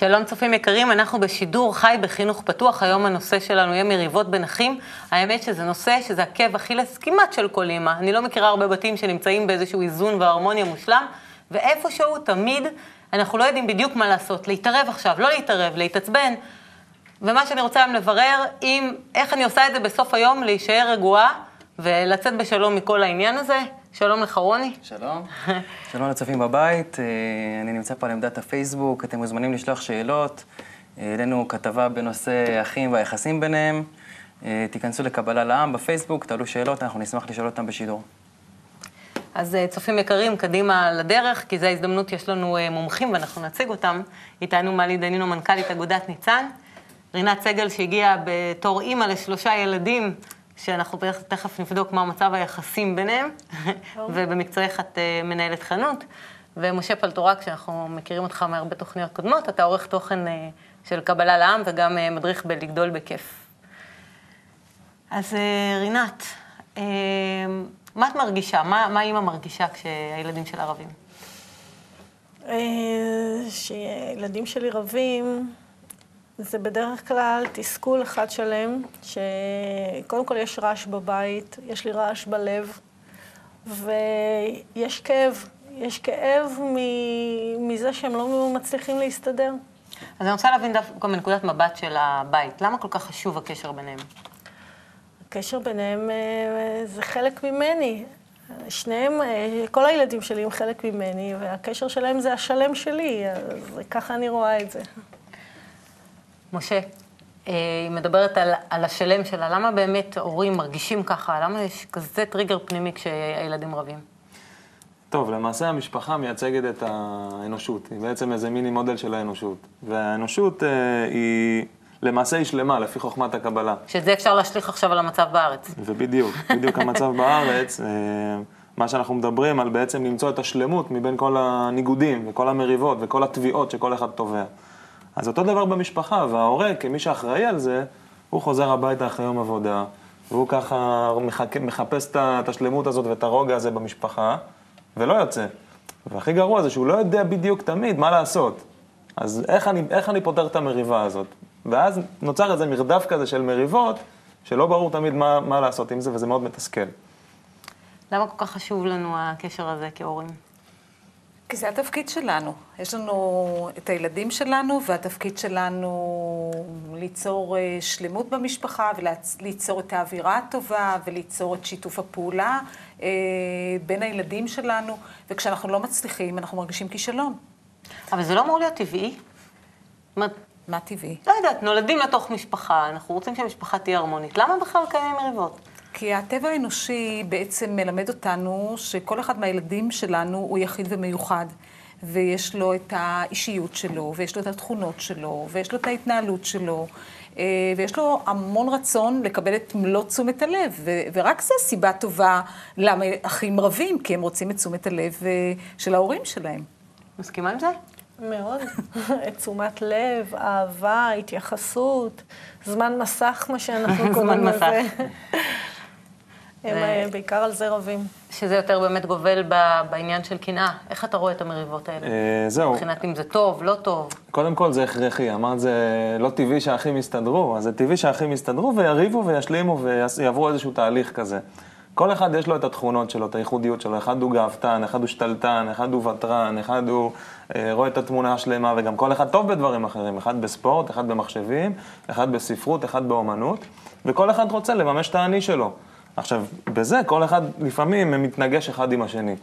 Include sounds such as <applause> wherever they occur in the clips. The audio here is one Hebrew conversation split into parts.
שלום צופים יקרים, אנחנו בשידור חי בחינוך פתוח, היום הנושא שלנו יהיה מריבות בין אחים. האמת שזה נושא שזה עקב אכילס כמעט של כל אימא. אני לא מכירה הרבה בתים שנמצאים באיזשהו איזון והרמוניה מושלם, ואיפשהו תמיד אנחנו לא יודעים בדיוק מה לעשות, להתערב עכשיו, לא להתערב, להתעצבן. ומה שאני רוצה היום לברר, אם, איך אני עושה את זה בסוף היום, להישאר רגועה ולצאת בשלום מכל העניין הזה. שלום לך, רוני. שלום. <laughs> שלום לצופים בבית. אה, אני נמצא פה על עמדת הפייסבוק, אתם מוזמנים לשלוח שאלות. אה, העלינו כתבה בנושא אחים והיחסים ביניהם. אה, תיכנסו לקבלה לעם בפייסבוק, תעלו שאלות, אנחנו נשמח לשאול אותם בשידור. אז צופים יקרים, קדימה לדרך, כי זו ההזדמנות, יש לנו מומחים ואנחנו נציג אותם. איתנו מלי דנינו, מנכ"לית אגודת ניצן. רינת סגל שהגיעה בתור אימא לשלושה ילדים. שאנחנו תכף נבדוק מה מצב היחסים ביניהם, <laughs> ובמקצועך את אה, מנהלת חנות. ומשה פלטורק, שאנחנו מכירים אותך מהרבה תוכניות קודמות, אתה עורך תוכן אה, של קבלה לעם וגם אה, מדריך בלגדול בכיף. אז רינת, מה את מרגישה? מה, מה אימא מרגישה כשהילדים שלה רבים? שילדים שלי רבים, זה בדרך כלל תסכול אחד שלם, שקודם כל יש רעש בבית, יש לי רעש בלב, ויש כאב. יש כאב מזה שהם לא מצליחים להסתדר. אז אני רוצה להבין דווקא מנקודת מבט של הבית. למה כל כך חשוב הקשר ביניהם? הקשר ביניהם אה, זה חלק ממני. שניהם, אה, כל הילדים שלי הם חלק ממני, והקשר שלהם זה השלם שלי, אז ככה אני רואה את זה. משה, אה, היא מדברת על, על השלם שלה, למה באמת הורים מרגישים ככה? למה יש כזה טריגר פנימי כשהילדים רבים? טוב, למעשה המשפחה מייצגת את האנושות, היא בעצם איזה מיני מודל של האנושות. והאנושות אה, היא, למעשה היא שלמה, לפי חוכמת הקבלה. שאת זה אפשר להשליך עכשיו על המצב בארץ. ובדיוק, בדיוק המצב בארץ. אה, מה שאנחנו מדברים על בעצם למצוא את השלמות מבין כל הניגודים וכל המריבות וכל התביעות שכל אחד תובע. אז אותו דבר במשפחה, וההורה, כמי שאחראי על זה, הוא חוזר הביתה אחרי יום עבודה, והוא ככה מחכה, מחפש את השלמות הזאת ואת הרוגע הזה במשפחה, ולא יוצא. והכי גרוע זה שהוא לא יודע בדיוק תמיד מה לעשות. אז איך אני, איך אני פותר את המריבה הזאת? ואז נוצר איזה מרדף כזה של מריבות, שלא ברור תמיד מה, מה לעשות עם זה, וזה מאוד מתסכל. למה כל כך חשוב לנו הקשר הזה כהורים? כי זה התפקיד שלנו. יש לנו את הילדים שלנו, והתפקיד שלנו ליצור אה, שלמות במשפחה, וליצור את האווירה הטובה, וליצור את שיתוף הפעולה אה, בין הילדים שלנו, וכשאנחנו לא מצליחים, אנחנו מרגישים כישלון. אבל זה לא אמור להיות טבעי? מה טבעי? לא יודעת, נולדים לתוך משפחה, אנחנו רוצים שהמשפחה תהיה הרמונית. למה בכלל קיימים מריבות? כי הטבע האנושי בעצם מלמד אותנו שכל אחד מהילדים שלנו הוא יחיד ומיוחד. ויש לו את האישיות שלו, ויש לו את התכונות שלו, ויש לו את ההתנהלות שלו, אה, ויש לו המון רצון לקבל את מלוא תשומת הלב. ורק זו סיבה טובה למה אחים רבים, כי הם רוצים את תשומת הלב אה, של ההורים שלהם. מסכימה עם זה? מאוד. <laughs> תשומת לב, אהבה, התייחסות, זמן מסך, מה שאנחנו <laughs> קוראים לזה. הם אה, בעיקר על זה רבים. שזה יותר באמת גובל בעניין של קנאה. איך אתה רואה את המריבות האלה? אה, זהו. מבחינת אם זה טוב, לא טוב. קודם כל זה הכרחי. אמרת זה לא טבעי שהאחים יסתדרו, אז זה טבעי שהאחים יסתדרו ויריבו וישלימו ויעברו איזשהו תהליך כזה. כל אחד יש לו את התכונות שלו, את הייחודיות שלו. אחד הוא גאוותן, אחד הוא שתלטן, אחד הוא ותרן, אחד הוא אה, רואה את התמונה השלמה, וגם כל אחד טוב בדברים אחרים. אחד בספורט, אחד במחשבים, אחד בספרות, אחד באומנות, וכל אחד רוצה לממש את האני שלו. עכשיו, בזה כל אחד לפעמים מתנגש אחד עם השני.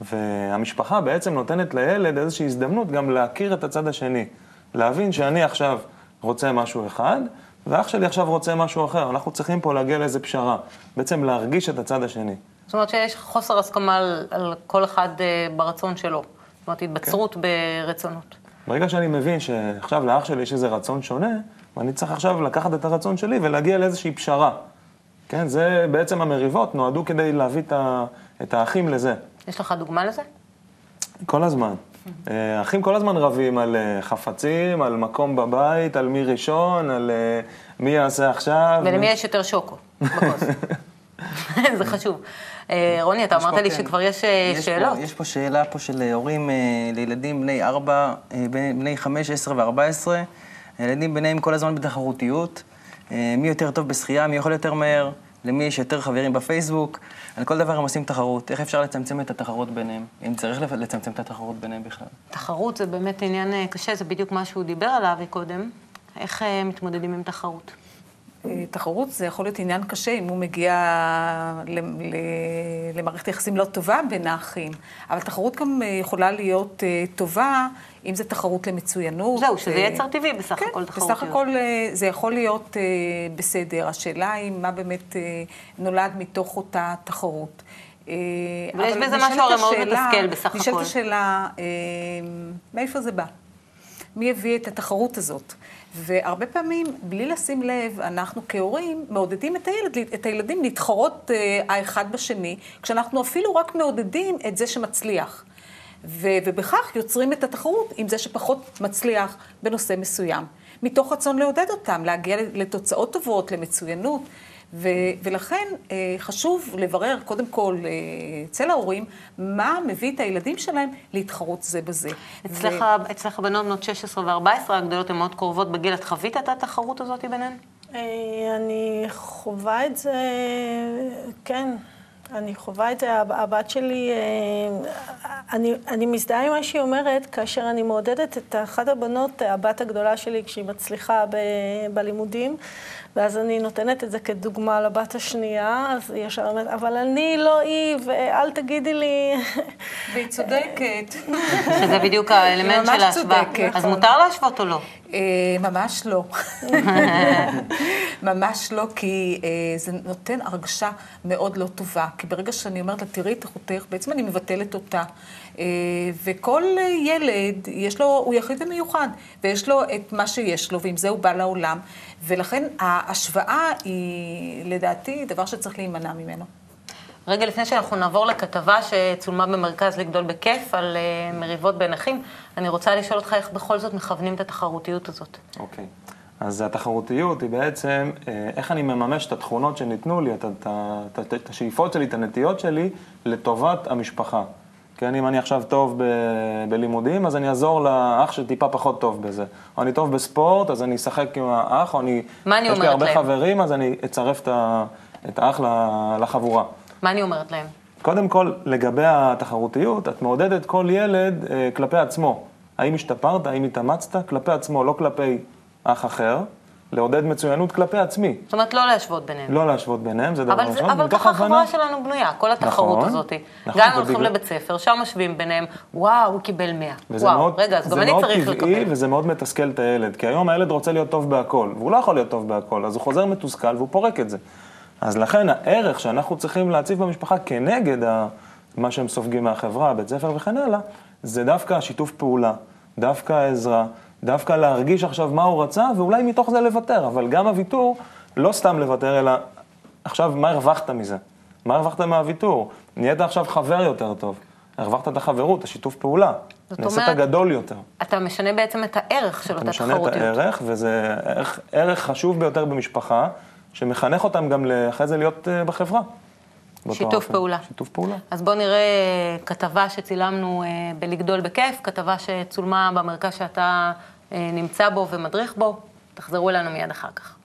והמשפחה בעצם נותנת לילד איזושהי הזדמנות גם להכיר את הצד השני. להבין שאני עכשיו רוצה משהו אחד, ואח שלי עכשיו רוצה משהו אחר. אנחנו צריכים פה להגיע לאיזה פשרה. בעצם להרגיש את הצד השני. זאת אומרת שיש חוסר הסכמה על, על כל אחד uh, ברצון שלו. זאת אומרת, התבצרות כן. ברצונות. ברגע שאני מבין שעכשיו לאח שלי יש איזה רצון שונה, ואני צריך עכשיו לקחת את הרצון שלי ולהגיע לאיזושהי פשרה. כן, זה בעצם המריבות נועדו כדי להביא את האחים לזה. יש לך דוגמה לזה? כל הזמן. אה, אחים כל הזמן רבים על אה, חפצים, על מקום בבית, על מי ראשון, על אה, מי יעשה עכשיו. ולמי מי... יש יותר שוקו בכוס. <laughs> זה חשוב. רוני, אתה אמרת לי כן. שכבר יש יש שאלות. פה, יש פה שאלה פה של הורים לילדים בני 4, בני 5, 10 ו-14. הילדים ביניהם כל הזמן בתחרותיות. אה, מי יותר טוב בשחייה, מי יכול יותר מהר, למי יש יותר חברים בפייסבוק. על כל דבר הם עושים תחרות. איך אפשר לצמצם את התחרות ביניהם? אם צריך לצמצם את התחרות ביניהם בכלל. תחרות זה באמת עניין אה, קשה, זה בדיוק מה שהוא דיבר עליו קודם. איך אה, מתמודדים עם תחרות? אה, תחרות זה יכול להיות עניין קשה אם הוא מגיע למערכת יחסים לא טובה בין האחים. אבל תחרות גם אה, יכולה להיות אה, טובה אם זה תחרות למצוינות. זהו, שזה יצר טבעי בסך כן, הכל תחרותיות. בסך הכל אה, זה יכול להיות בסדר. השאלה היא מה באמת נולד מתוך אותה תחרות. אבל בזה נשאלת משהו הרי מאוד מתסכל בסך הכל. נשאלת השאלה, מאיפה זה בא? מי הביא את התחרות הזאת? והרבה פעמים, בלי לשים לב, אנחנו כהורים מעודדים את, הילד, את הילדים להתחרות אה, האחד בשני, כשאנחנו אפילו רק מעודדים את זה שמצליח. ו- ובכך יוצרים את התחרות עם זה שפחות מצליח בנושא מסוים. מתוך רצון לעודד אותם, להגיע לתוצאות טובות, למצוינות. ו- ולכן אה, חשוב לברר קודם כל אה, אצל ההורים, מה מביא את הילדים שלהם להתחרות זה בזה. אצלך, אצלך בנות בנות 16 ו-14 הגדולות הן מאוד קרובות בגיל, את חווית את התחרות הזאת ביניהן? אה, אני חווה את זה, כן, אני חווה את זה. הב- הבת שלי, אה, אני, אני מזדהה עם מה שהיא אומרת, כאשר אני מעודדת את אחת הבנות, הבת הגדולה שלי, כשהיא מצליחה ב, בלימודים, ואז אני נותנת את זה כדוגמה לבת השנייה, אז היא ישר אומרת, אבל אני לא היא, ואל תגידי לי... והיא צודקת. שזה בדיוק האלמנט של ההשוואה. אז מותר להשוות או לא? אה, ממש לא. <laughs> ממש לא, כי אה, זה נותן הרגשה מאוד לא טובה. כי ברגע שאני אומרת לה, תראי את אחותך, בעצם אני מבטלת אותה. אה, וכל ילד, יש לו, הוא יחיד ומיוחד, ויש לו את מה שיש לו, ועם זה הוא בא לעולם. ולכן ההשוואה היא, לדעתי, דבר שצריך להימנע ממנו. רגע לפני שאנחנו נעבור לכתבה שצולמה במרכז לגדול בכיף על uh, מריבות בין אחים, אני רוצה לשאול אותך איך בכל זאת מכוונים את התחרותיות הזאת. אוקיי. אז התחרותיות היא בעצם אה, איך אני מממש את התכונות שניתנו לי, את, את, את, את השאיפות שלי, את הנטיות שלי, לטובת המשפחה. כן, אם אני עכשיו טוב ב, בלימודים, אז אני אעזור לאח שטיפה פחות טוב בזה. או אני טוב בספורט, אז אני אשחק עם האח, או אני... מה אני יש לי אומרת הרבה להם? חברים, אז אני אצרף את, ה, את האח לחבורה. מה אני אומרת להם? קודם כל, לגבי התחרותיות, את מעודדת כל ילד אה, כלפי עצמו. האם השתפרת, האם התאמצת? כלפי עצמו, לא כלפי אח אחר. לעודד מצוינות כלפי עצמי. זאת אומרת, לא להשוות ביניהם. לא להשוות ביניהם, זה דבר ראשון. זה, אבל ככה החברה שלנו בנויה, כל התחרות נכון, הזאת. נכון, גם אם הולכים לבית ספר, שם משווים ביניהם, וואו, הוא קיבל 100. וזה וואו, מאוד, רגע, אז זה גם אני מאוד צריך טבעי, לקבל. וזה מאוד מתסכל את הילד, כי היום הילד רוצה להיות טוב בהכל, והוא לא יכול להיות טוב בהכל, אז הוא חוזר מתוסכל והוא פורק את זה. אז לכן הערך שאנחנו צריכים להציב במשפחה כנגד ה, מה שהם סופגים מהחברה, בית ספר וכן הלאה, זה דווקא השיתוף פעולה, דווקא העזרה, דווקא להרגיש עכשיו מה הוא רצה, ואולי מתוך זה לוותר, אבל גם הוויתור, לא סתם לוותר, אלא עכשיו, מה הרווחת מזה? מה הרווחת מהוויתור? נהיית עכשיו חבר יותר טוב. הרווחת את החברות, השיתוף פעולה. זאת נעשית אומרת- גדול יותר. אתה משנה בעצם את הערך של אתה אותה משנה את תחרותיות. הערך, וזה ערך, ערך חשוב ביותר במשפחה, שמחנך אותם גם אחרי זה להיות אה, בחברה. שיתוף. פעולה. שיתוף פעולה. אז בואו נראה כתבה שצילמנו אה, בלגדול בכיף, כתבה שצולמה במרכז שאתה אה, נמצא בו ומדריך בו. תחזרו אלינו מיד אחר כך.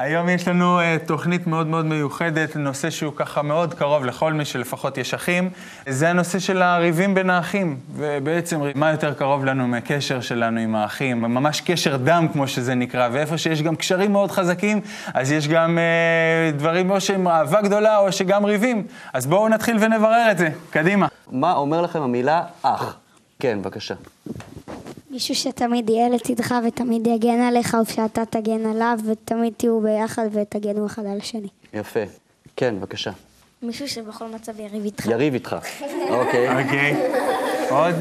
היום יש לנו uh, תוכנית מאוד מאוד מיוחדת, נושא שהוא ככה מאוד קרוב לכל מי שלפחות יש אחים. זה הנושא של הריבים בין האחים, ובעצם מה יותר קרוב לנו מהקשר שלנו עם האחים, ממש קשר דם כמו שזה נקרא, ואיפה שיש גם קשרים מאוד חזקים, אז יש גם uh, דברים או שהם אהבה גדולה או שגם ריבים. אז בואו נתחיל ונברר את זה, קדימה. מה אומר לכם המילה אח? כן, בבקשה. מישהו שתמיד יהיה לצדך ותמיד יגן עליך, או שאתה תגן עליו, ותמיד תהיו ביחד ותגנו אחד על השני. יפה. כן, בבקשה. מישהו שבכל מצב יריב איתך. יריב איתך. אוקיי. אוקיי. עוד?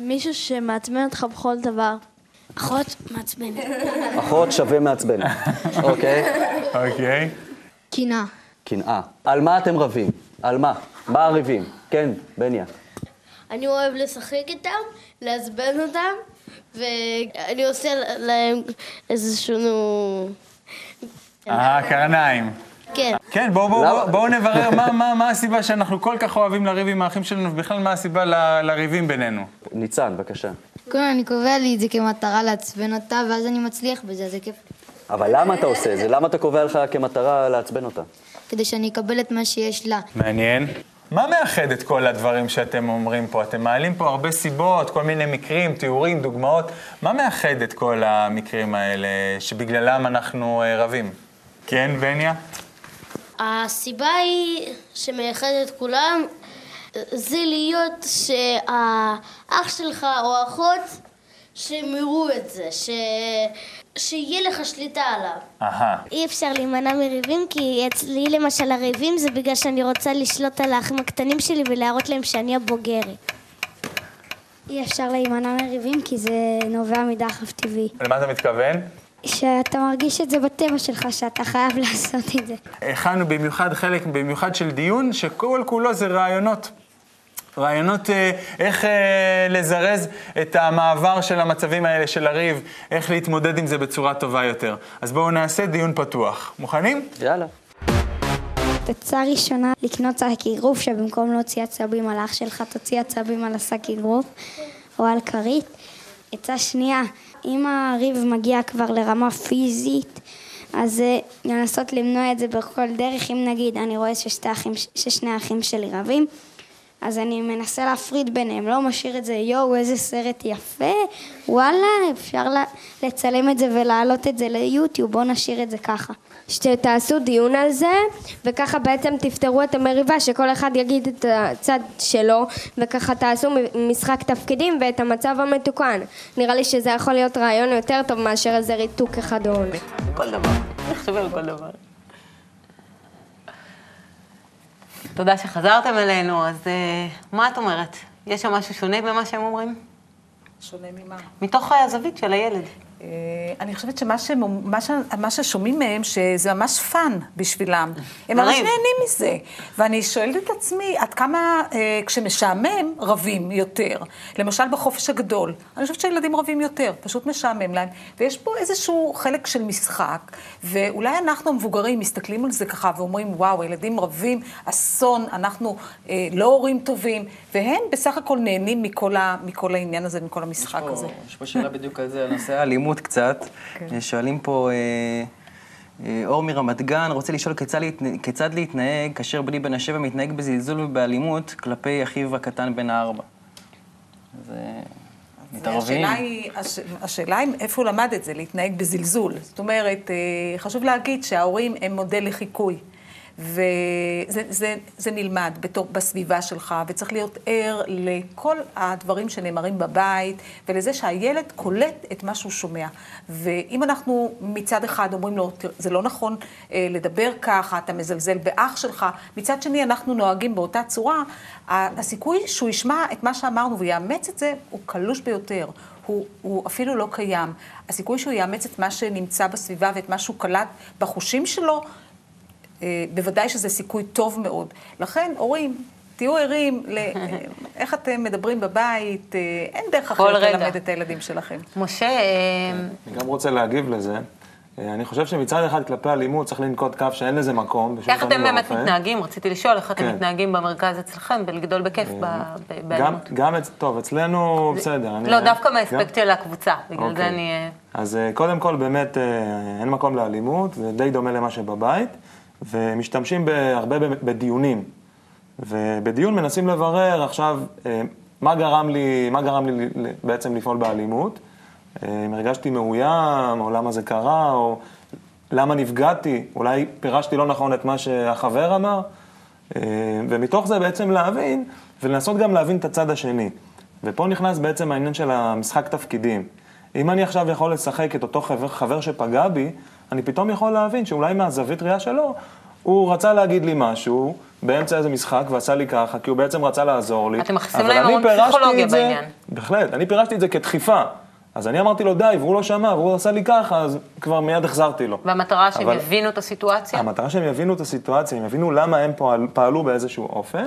מישהו שמעצבן אותך בכל דבר. אחות מעצבנת. אחות שווה מעצבן. אוקיי. אוקיי. קנאה. קנאה. על מה אתם רבים? על מה? מה הריבים? כן, בניה. אני אוהב לשחק איתם, לעצבן אותם, ואני עושה להם איזשהו... אה, קרניים. כן. כן, בואו בוא? בוא, בוא נברר מה, מה, מה הסיבה שאנחנו כל כך אוהבים לריב עם האחים שלנו, ובכלל מה הסיבה ל- לריבים בינינו. ניצן, בבקשה. קודם כל אני קובע לי את זה כמטרה לעצבן אותה, ואז אני מצליח בזה, זה כיף. אבל למה אתה עושה את זה? למה אתה קובע לך כמטרה לעצבן אותה? כדי שאני אקבל את מה שיש לה. מעניין. מה מאחד את כל הדברים שאתם אומרים פה? אתם מעלים פה הרבה סיבות, כל מיני מקרים, תיאורים, דוגמאות. מה מאחד את כל המקרים האלה שבגללם אנחנו אה, רבים? כן, בניה? הסיבה היא שמייחדת את כולם זה להיות שהאח שלך או האחות שהם יראו את זה, ש... שיהיה לך שליטה עליו. אהה. אי אפשר להימנע מריבים, כי אצלי למשל הריבים זה בגלל שאני רוצה לשלוט על האחים הקטנים שלי ולהראות להם שאני הבוגרת. אי אפשר להימנע מריבים כי זה נובע מדחף טבעי. למה אתה מתכוון? שאתה מרגיש את זה בטבע שלך, שאתה חייב <laughs> לעשות את זה. הכנו במיוחד חלק, במיוחד של דיון, שכל כולו זה רעיונות. רעיונות אה, איך אה, לזרז את המעבר של המצבים האלה של הריב, איך להתמודד עם זה בצורה טובה יותר. אז בואו נעשה דיון פתוח. מוכנים? יאללה. עצה ראשונה, לקנות שק אגרוף, שבמקום להוציא עצבים על האח שלך, תוציא עצבים על השק אגרוף או על כרית. עצה שנייה, אם הריב מגיע כבר לרמה פיזית, אז אה, לנסות למנוע את זה בכל דרך. אם נגיד, אני רואה ששני האחים שלי רבים, אז אני מנסה להפריד ביניהם, לא משאיר את זה, יואו, איזה סרט יפה, וואלה, אפשר לה, לצלם את זה ולהעלות את זה ליוטיוב, בואו נשאיר את זה ככה. שתעשו דיון על זה, וככה בעצם תפתרו את המריבה, שכל אחד יגיד את הצד שלו, וככה תעשו משחק תפקידים ואת המצב המתוקן. נראה לי שזה יכול להיות רעיון יותר טוב מאשר איזה ריתוק אחד או. כל דבר. תחשבי על כל דבר. תודה שחזרתם אלינו, אז אה, מה את אומרת? יש שם משהו שונה במה שהם אומרים? שונה ממה? מתוך הזווית של הילד. אה, אני חושבת שמה שהם- מה ש- מה ששומעים מהם, שזה ממש fun בשבילם. הם ממש. נהנים מזה. ואני שואלת את עצמי, עד כמה אה, כשמשעמם, רבים יותר. למשל בחופש הגדול. אני חושבת שהילדים רבים יותר, פשוט משעמם להם. ויש פה איזשהו חלק של משחק, ואולי אנחנו המבוגרים מסתכלים על זה ככה ואומרים, וואו, הילדים רבים, אסון, אנחנו אה, לא הורים טובים, והם בסך הכל נהנים מכל, ה, מכל העניין הזה, מכל המשחק הזה. יש פה שאלה בדיוק על זה, על נושא האלימות קצת. שואלים פה, אה, אה, אור מרמת גן רוצה לשאול כיצד, להתנ... כיצד להתנהג כאשר בני בן השבע מתנהג בזלזול ובאלימות כלפי אחיו הקטן בן הארבע. אז אה, מתערבים. השאלה היא, הש, השאלה היא איפה הוא למד את זה, להתנהג בזלזול. זאת אומרת, אה, חשוב להגיד שההורים הם מודל לחיקוי. וזה זה, זה נלמד בתור, בסביבה שלך, וצריך להיות ער לכל הדברים שנאמרים בבית, ולזה שהילד קולט את מה שהוא שומע. ואם אנחנו מצד אחד אומרים לו, "תראה, זה לא נכון אה, לדבר ככה, אתה מזלזל באח שלך, מצד שני אנחנו נוהגים באותה צורה, הסיכוי שהוא ישמע את מה שאמרנו ויאמץ את זה הוא קלוש ביותר. הוא, הוא אפילו לא קיים. הסיכוי שהוא יאמץ את מה שנמצא בסביבה ואת מה שהוא קלט בחושים שלו, בוודאי שזה סיכוי טוב מאוד. לכן, הורים, תהיו ערים לאיך <laughs> אתם מדברים בבית, אה, אין דרך אחרת. ללמד את הילדים שלכם. משה, אה, אני גם רוצה להגיב לזה. אה, אני חושב שמצד אחד כלפי אלימות צריך לנקוט קו שאין לזה מקום. איך אתם באמת. מתנהגים? רציתי לשאול איך אתם כן. מתנהגים במרכז אצלכם ולגדול בכיף גם, באלימות. גם, אצ- טוב, אצלנו בסדר. אני- לא, דווקא גם- מהאספקט של הקבוצה, בגלל זה אוקיי. אני... אה, אז אה, קודם כל, באמת, אה, אין מקום לאלימות, זה די דומה למה שבבית, ומשתמשים הרבה בדיונים. ובדיון מנסים לברר עכשיו אה, מה גרם לי, מה גרם לי בעצם לפעול באלימות. אה, אם הרגשתי מאוים, או למה זה קרה, או למה נפגעתי, אולי פירשתי לא נכון את מה שהחבר אמר. אה, ומתוך זה בעצם להבין, ולנסות גם להבין את הצד השני. ופה נכנס בעצם העניין של המשחק תפקידים. אם אני עכשיו יכול לשחק את אותו חבר, חבר שפגע בי, אני פתאום יכול להבין שאולי מהזווית ראייה שלו, הוא רצה להגיד לי משהו באמצע איזה משחק ועשה לי ככה, כי הוא בעצם רצה לעזור לי. אתם מכניסים להם המון פסיכולוגיה זה- בעניין. בהחלט, אני פירשתי את זה כדחיפה. אז אני אמרתי לו די, והוא לא שמע, והוא עשה לי ככה, אז כבר מיד החזרתי לו. והמטרה שהם אבל- יבינו את הסיטואציה? המטרה שהם יבינו את הסיטואציה, הם יבינו למה הם פועל, פעלו באיזשהו אופן,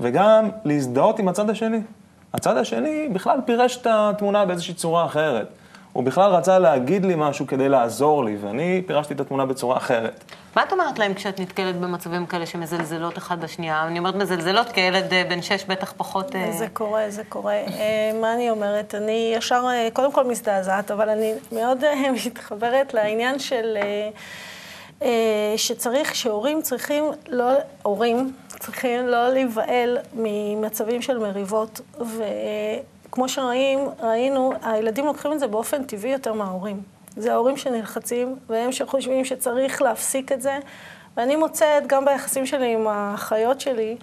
וגם להזדהות עם הצד השני. הצד השני בכלל פירש את התמונה באיזושהי צורה אחרת. הוא בכלל רצה להגיד לי משהו כדי לעזור לי, ואני פירשתי את התמונה בצורה אחרת. מה את אומרת להם כשאת נתקלת במצבים כאלה שמזלזלות אחד בשנייה? אני אומרת מזלזלות, כי ילד אה, בן שש בטח פחות... אה, זה קורה, זה קורה. אה, מה אני אומרת? אני ישר, קודם כל מזדעזעת, אבל אני מאוד <laughs> מתחברת לעניין של... שצריך, שהורים צריכים לא, הורים צריכים לא להיבהל ממצבים של מריבות, וכמו שראים, ראינו, הילדים לוקחים את זה באופן טבעי יותר מההורים. זה ההורים שנלחצים, והם שחושבים שצריך להפסיק את זה, ואני מוצאת גם ביחסים שלי עם האחיות שלי,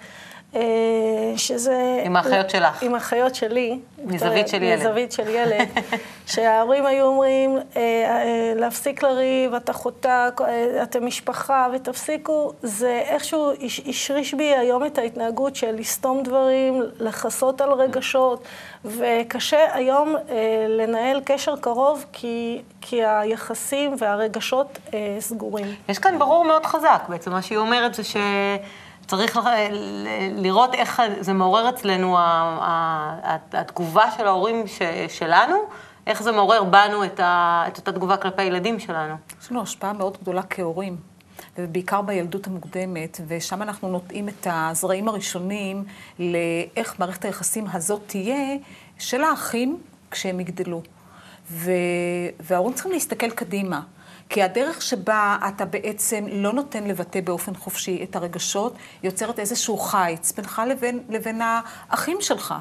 שזה... עם האחיות שלך. עם האחיות שלי. מזווית של ילד. מזווית של ילד. <laughs> שההורים היו אומרים, אה, אה, להפסיק לריב, אתה חוטא, אה, אתם משפחה, ותפסיקו. זה איכשהו הש- השריש בי היום את ההתנהגות של לסתום דברים, לכסות על רגשות, וקשה היום אה, לנהל קשר קרוב, כי, כי היחסים והרגשות אה, סגורים. יש כאן ברור מאוד חזק, בעצם מה שהיא אומרת זה שצריך ל- ל- לראות איך זה מעורר אצלנו, התגובה של ההורים שלנו, איך זה מעורר בנו את, ה- את אותה תגובה כלפי הילדים שלנו. יש לנו השפעה מאוד גדולה כהורים, ובעיקר בילדות המוקדמת, ושם אנחנו נוטעים את הזרעים הראשונים לאיך מערכת היחסים הזאת תהיה של האחים כשהם יגדלו. ו... וההורים צריכים להסתכל קדימה. כי הדרך שבה אתה בעצם לא נותן לבטא באופן חופשי את הרגשות, יוצרת איזשהו חיץ בינך לבין, לבין האחים שלך.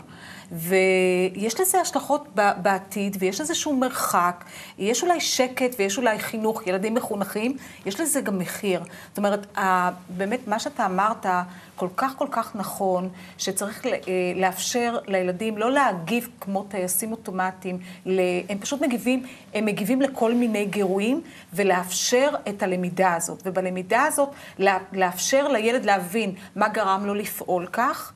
ויש לזה השלכות בעתיד, ויש איזשהו מרחק, יש אולי שקט ויש אולי חינוך, ילדים מחונכים, יש לזה גם מחיר. זאת אומרת, באמת, מה שאתה אמרת כל כך כל כך נכון, שצריך אה, לאפשר לילדים לא להגיב כמו טייסים אוטומטיים, הם פשוט מגיבים, הם מגיבים לכל מיני גירויים, ולאפשר את הלמידה הזאת. ובלמידה הזאת, לאפשר לילד להבין מה גרם לו לפעול כך.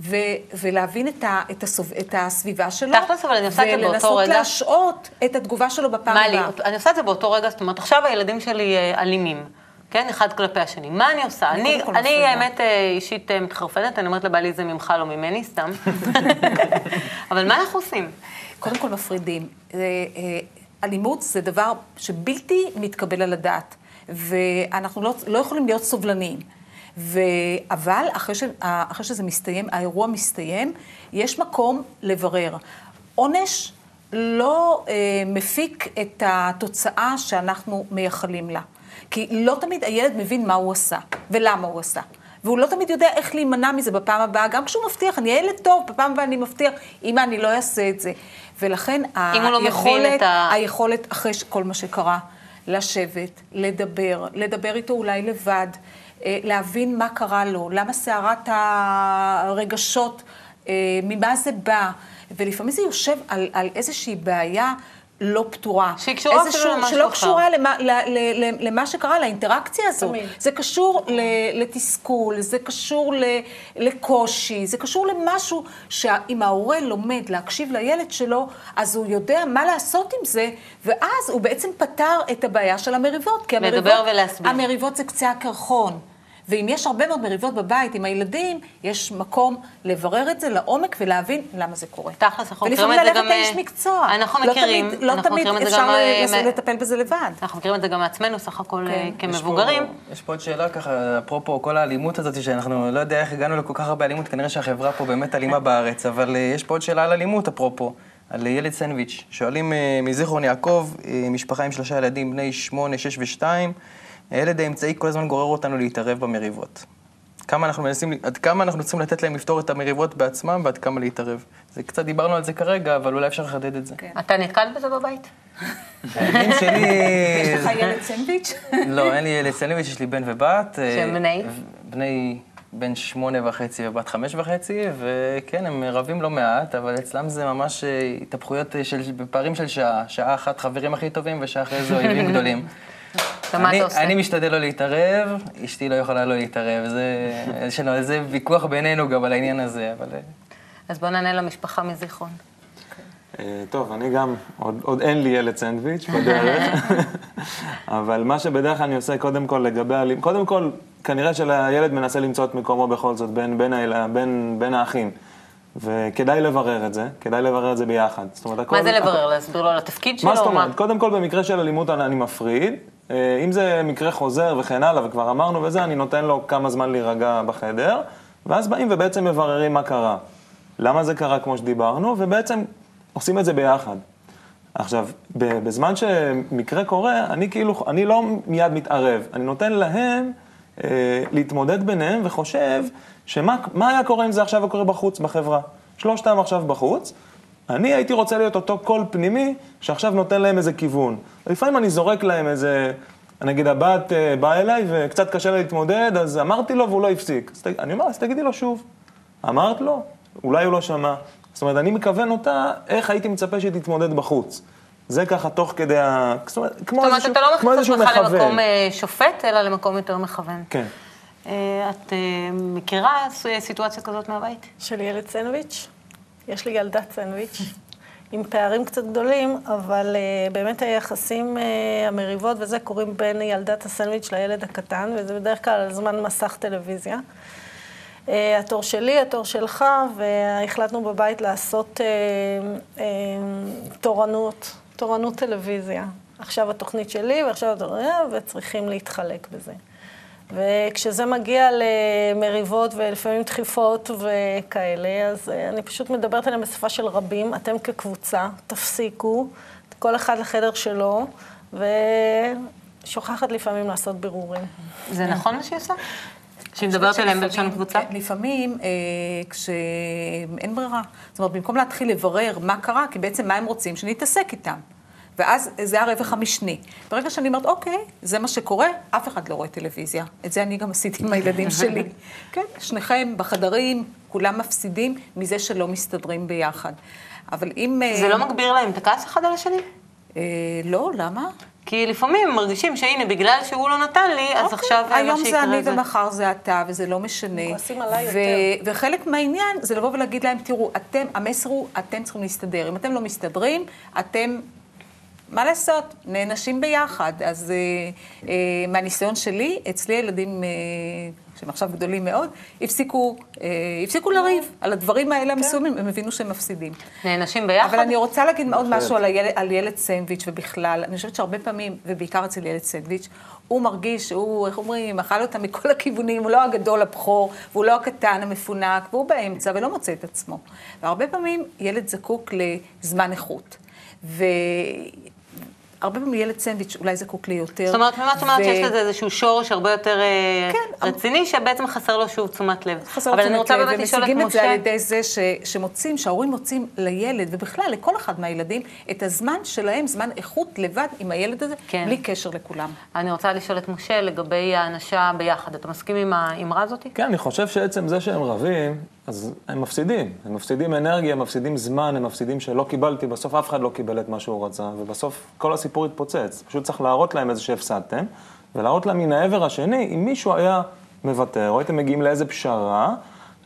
ו- ולהבין את, ה- את, הסוב- את הסביבה שלו, תכלס, אבל אני עושה את זה באותו ולנסות רגע. להשעות את התגובה שלו בפעם מלי, הבאה. אני עושה את זה באותו רגע, זאת אומרת, עכשיו הילדים שלי אה, אלימים, כן? אחד כלפי השני. מה אני עושה? אני אני, אני. האמת אה, אישית אה, מתחרפנת, אני אומרת לבעלי זה ממך, לא ממני, סתם. <laughs> אבל מה אנחנו עושים? קודם כל מפרידים. אלימות זה דבר שבלתי מתקבל על הדעת, ואנחנו לא, לא יכולים להיות סובלניים. ו... אבל אחרי, ש... אחרי שזה מסתיים, האירוע מסתיים, יש מקום לברר. עונש לא אה, מפיק את התוצאה שאנחנו מייחלים לה. כי לא תמיד הילד מבין מה הוא עשה, ולמה הוא עשה. והוא לא תמיד יודע איך להימנע מזה בפעם הבאה, גם כשהוא מבטיח, אני ילד טוב, בפעם הבאה אני מבטיח, אמא, אני לא אעשה את זה. ולכן לא היכולת, ה- היכולת, אחרי כל מה שקרה, לשבת, לדבר, לדבר איתו אולי לבד, להבין מה קרה לו, למה סערת הרגשות, אה, ממה זה בא, ולפעמים זה יושב על, על איזושהי בעיה. לא פתורה. שהיא קשורה אפילו למשהו שלא. קשורה למה, למה שקרה, לאינטראקציה הזאת. תמיד. זה קשור לתסכול, זה קשור לקושי, זה קשור למשהו שאם ההורה לומד להקשיב לילד שלו, אז הוא יודע מה לעשות עם זה, ואז הוא בעצם פתר את הבעיה של המריבות. כי המריבות, לדבר ולהסביר. המריבות זה קצה הקרחון. ואם יש הרבה מאוד מריבות בבית עם הילדים, יש מקום לברר את זה לעומק ולהבין למה זה קורה. תכלס, אנחנו מכירים ולפעמים את זה ללכת גם, לאיש אה, מקצוע. אנחנו לא מכירים, תמיד, לא תמיד אפשר אה, מ- לטפל בזה לבד. אנחנו מכירים את זה גם מעצמנו, סך הכל כן. אה, יש כמבוגרים. פה, יש פה עוד שאלה ככה, אפרופו כל האלימות הזאת, שאנחנו לא יודע איך הגענו לכל כך הרבה אלימות, כנראה שהחברה פה באמת אלימה בארץ, אבל יש פה עוד שאלה על אלימות, אפרופו, על ילד סנדוויץ'. שואלים מזיכרון יעקב, משפחה עם שלושה ילדים, בני שמונה, שש ושתיים, הילד האמצעי כל הזמן גורר אותנו להתערב במריבות. כמה אנחנו מנסים, עד כמה אנחנו צריכים לתת להם לפתור את המריבות בעצמם ועד כמה להתערב. זה קצת דיברנו על זה כרגע, אבל אולי אפשר לחדד את זה. כן. אתה נתקל בזה בבית? הילדים שלי... יש לך ילד סנדוויץ'? לא, אין לי ילד סנדוויץ', יש לי בן ובת. שהם אה, בני? בני בן שמונה וחצי ובת חמש וחצי, וכן, הם רבים לא מעט, אבל אצלם זה ממש אה, התהפכויות אה, של, בפערים של שעה. שעה אחת חברים הכי טובים, ושעה אחרי זה אויבים גדולים. <laughs> ומה אני, אתה עושה? אני משתדל לא להתערב, אשתי לא יכולה לא להתערב. זה, ויכוח בינינו גם על העניין הזה, אבל... אה, אז בוא נענה למשפחה מזיכרון. אה, טוב, אני גם, עוד, עוד אין לי ילד סנדוויץ' בדרך, <laughs> אבל מה שבדרך כלל אני עושה קודם כל לגבי האלים, קודם כל, כנראה שהילד מנסה למצוא את מקומו בכל זאת בין, בין, בין, בין האחים. וכדאי לברר את זה, כדאי לברר את זה ביחד. זאת אומרת, הכל... מה זה לברר? להסביר לו על התפקיד שלו? מה זאת אומרת? קודם כל, במקרה של אלימות אני מפריד, אם זה מקרה חוזר וכן הלאה, וכבר אמרנו וזה, אני נותן לו כמה זמן להירגע בחדר, ואז באים ובעצם מבררים מה קרה. למה זה קרה כמו שדיברנו, ובעצם עושים את זה ביחד. עכשיו, בזמן שמקרה קורה, אני כאילו, אני לא מיד מתערב, אני נותן להם אה, להתמודד ביניהם וחושב שמה מה היה קורה אם זה עכשיו קורה בחוץ, בחברה. שלושתם עכשיו בחוץ, אני הייתי רוצה להיות אותו קול פנימי שעכשיו נותן להם איזה כיוון. לפעמים אני זורק להם איזה, נגיד הבת אה, באה אליי וקצת קשה לה להתמודד, אז אמרתי לו והוא לא הפסיק. אז ת- אני אומר, אז תגידי לו שוב. אמרת לו? אולי הוא לא שמע. זאת אומרת, אני מכוון אותה, איך הייתי מצפה שהיא תתמודד בחוץ. זה ככה תוך כדי ה... זאת אומרת, כמו זאת אומרת, איזשהו, אתה לא מכניס איזשהו אותך מכוון. למקום אה, שופט, אלא למקום יותר מכוון. כן. אה, את מכירה סיטואציה כזאת מהבית? של ילד סנדוויץ'. יש לי ילדת סנדוויץ', עם פערים קצת גדולים, אבל uh, באמת היחסים, uh, המריבות וזה, קורים בין ילדת הסנדוויץ' לילד הקטן, וזה בדרך כלל על זמן מסך טלוויזיה. Uh, התור שלי, התור שלך, והחלטנו בבית לעשות uh, uh, תורנות, תורנות טלוויזיה. עכשיו התוכנית שלי ועכשיו התוכנית, וצריכים להתחלק בזה. וכשזה מגיע למריבות ולפעמים דחיפות וכאלה, אז אה, אני פשוט מדברת עליהם בשפה של רבים. אתם כקבוצה, תפסיקו, כל אחד לחדר שלו, ושוכחת לפעמים לעשות בירורים. זה נכון מה שהיא עושה? שהיא מדברת אליהם בלשון קבוצה? לפעמים, אה, כשאין ברירה. זאת אומרת, במקום להתחיל לברר מה קרה, כי בעצם מה הם רוצים? שנתעסק איתם. ואז זה הרווח המשני. ברגע שאני אומרת, אוקיי, זה מה שקורה, אף אחד לא רואה טלוויזיה. את זה אני גם עשיתי עם הילדים שלי. <laughs> כן, שניכם בחדרים, כולם מפסידים מזה שלא מסתדרים ביחד. אבל אם... אה, זה לא מגביר להם את הכעס אחד על השני? אה, לא, למה? כי לפעמים הם מרגישים שהנה, בגלל שהוא לא נתן לי, אז עכשיו אה, מה היום שיקרה זה אני ומחר זה אתה, וזה לא משנה. כועסים עליי ו- יותר. וחלק מהעניין זה לבוא ולהגיד להם, תראו, אתם, המסר הוא, אתם צריכים להסתדר. אם אתם לא מסתדרים, אתם, מה לעשות, נענשים ביחד. אז אה, אה, מהניסיון שלי, אצלי הילדים, אה, שהם עכשיו גדולים מאוד, הפסיקו, אה, הפסיקו לריב על הדברים האלה המסוימים, הם הבינו שהם מפסידים. נענשים ביחד? אבל אני רוצה להגיד עוד משהו על הילד, על ילד סנדוויץ' ובכלל. אני חושבת שהרבה פעמים, ובעיקר אצל ילד סנדוויץ', הוא מרגיש שהוא, איך אומרים, אכל אותה מכל הכיוונים, הוא לא הגדול הבכור, והוא לא הקטן המפונק, והוא באמצע ולא מוצא את עצמו. והרבה פעמים ילד זקוק לזמן איכות. והרבה פעמים ילד סנדוויץ' אולי זקוק ליותר. זאת אומרת, ממה את אומרת שיש לזה איזשהו שורש הרבה יותר אה, כן, רציני, שבעצם חסר לו שוב תשומת לב. חסר אבל אני תשומת רוצה לב, ומשיגים את זה על. ידי זה ש, שמוצאים, שההורים מוצאים לילד, ובכלל לכל אחד מהילדים, את הזמן שלהם, זמן איכות לבד עם הילד הזה, כן. בלי קשר לכולם. אני רוצה לשאול את משה לגבי האנשה ביחד. אתה מסכים עם האמרה הזאת? כן, אני חושב שעצם זה שהם רבים, אז הם מפסידים. הם מפסידים אנרגיה, הם מפסידים זמן, הם מפסידים שלא קיבלתי, בסוף אף אחד לא קיבל את מה שהוא רצה, ובסוף כל הסיפור התפוצץ. פשוט צריך להראות להם איזה שהפסדתם, ולהראות להם מן העבר השני, אם מישהו היה מוותר, או הייתם מגיעים לאיזה פשרה,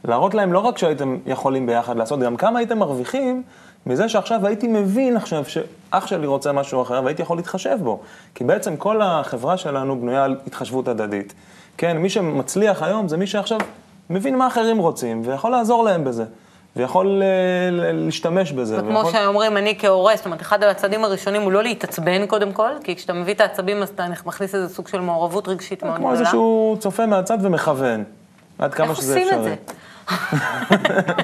להראות להם לא רק שהייתם יכולים ביחד לעשות, גם כמה הייתם מרוויחים מזה שעכשיו הייתי מבין עכשיו שאח שלי רוצה משהו אחר, והייתי יכול להתחשב בו. כי בעצם כל החברה שלנו בנויה על התחשבות הדדית. כן, מי שמצליח היום זה מי שעכשיו מבין מה אחרים רוצים, ויכול לעזור להם בזה, ויכול אה, ל- להשתמש בזה. וכמו ויכול... שאומרים, אני כהורה, זאת אומרת, אחד הצעדים הראשונים הוא לא להתעצבן קודם כל, כי כשאתה מביא את העצבים אז אתה מכניס איזה סוג של מעורבות רגשית מאוד כמו גדולה. איזשהו צופה מהצד ומכוון, עד כמה איך שזה עושים את אפשרי. זה?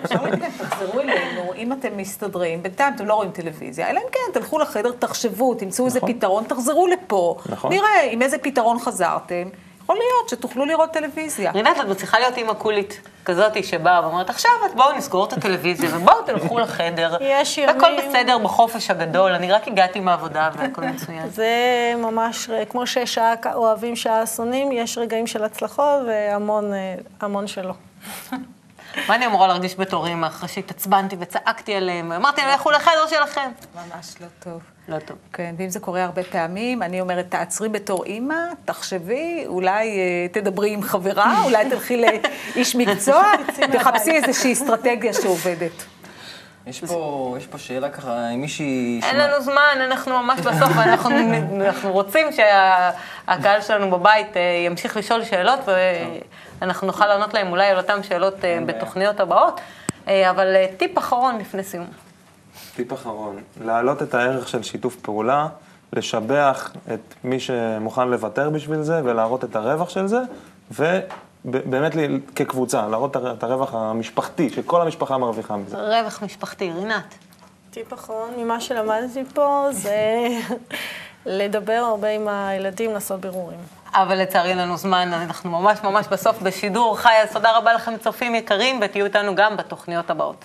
אפשר להגיד להם, תחזרו אלינו, אם אתם מסתדרים, בינתיים אתם לא רואים טלוויזיה, אלא אם כן, תלכו לחדר, תחשבו, תמצאו איזה פתרון, תחזרו לפה. נכון. נראה עם איזה פתרון חזרתם. יכול להיות שתוכלו לראות טלוויזיה. רינת, את מצליחה להיות אימא קולית כזאת שבאה ואומרת, עכשיו את בואו נסגור את הטלוויזיה ובואו תלכו לחדר. <laughs> יש והכל ימים- בסדר בחופש הגדול, אני רק הגעתי מהעבודה והכל מצוין. זה ממש, כמו שיש שעה אוהבים, שעה שונאים, יש רגעים של הצלחות והמון אה, שלא. <laughs> מה אני אמורה להרגיש בתור אימא אחרי שהתעצבנתי וצעקתי עליהם, ואמרתי להם, לכו לחדר שלכם. ממש לא טוב. לא טוב. כן, ואם זה קורה הרבה פעמים, אני אומרת, תעצרי בתור אימא, תחשבי, אולי אה, תדברי עם חברה, אולי תלכי לאיש מקצוע, <laughs> תחפשי איזושהי אסטרטגיה שעובדת. יש פה, יש פה שאלה ככה, אם מישהי... אין לנו זמן, אנחנו ממש בסוף, ואנחנו <laughs> אנחנו רוצים שהקהל שלנו בבית אה, ימשיך לשאול שאלות, ואנחנו נוכל לענות להם אולי על אותן שאלות אה, בתוכניות הבאות. אה, אבל טיפ אחרון לפני סיום. טיפ אחרון, להעלות את הערך של שיתוף פעולה לשבח את מי שמוכן לוותר בשביל זה ולהראות את הרווח של זה, ובאמת לי- כקבוצה, להראות את הרווח המשפחתי, שכל המשפחה מרוויחה מזה. רווח משפחתי, רינת. טיפ אחרון ממה שלמדתי פה זה לדבר הרבה עם הילדים, לעשות בירורים. אבל לצערי אין לנו זמן, אנחנו ממש ממש בסוף בשידור חי, אז תודה רבה לכם צופים יקרים, ותהיו איתנו גם בתוכניות הבאות.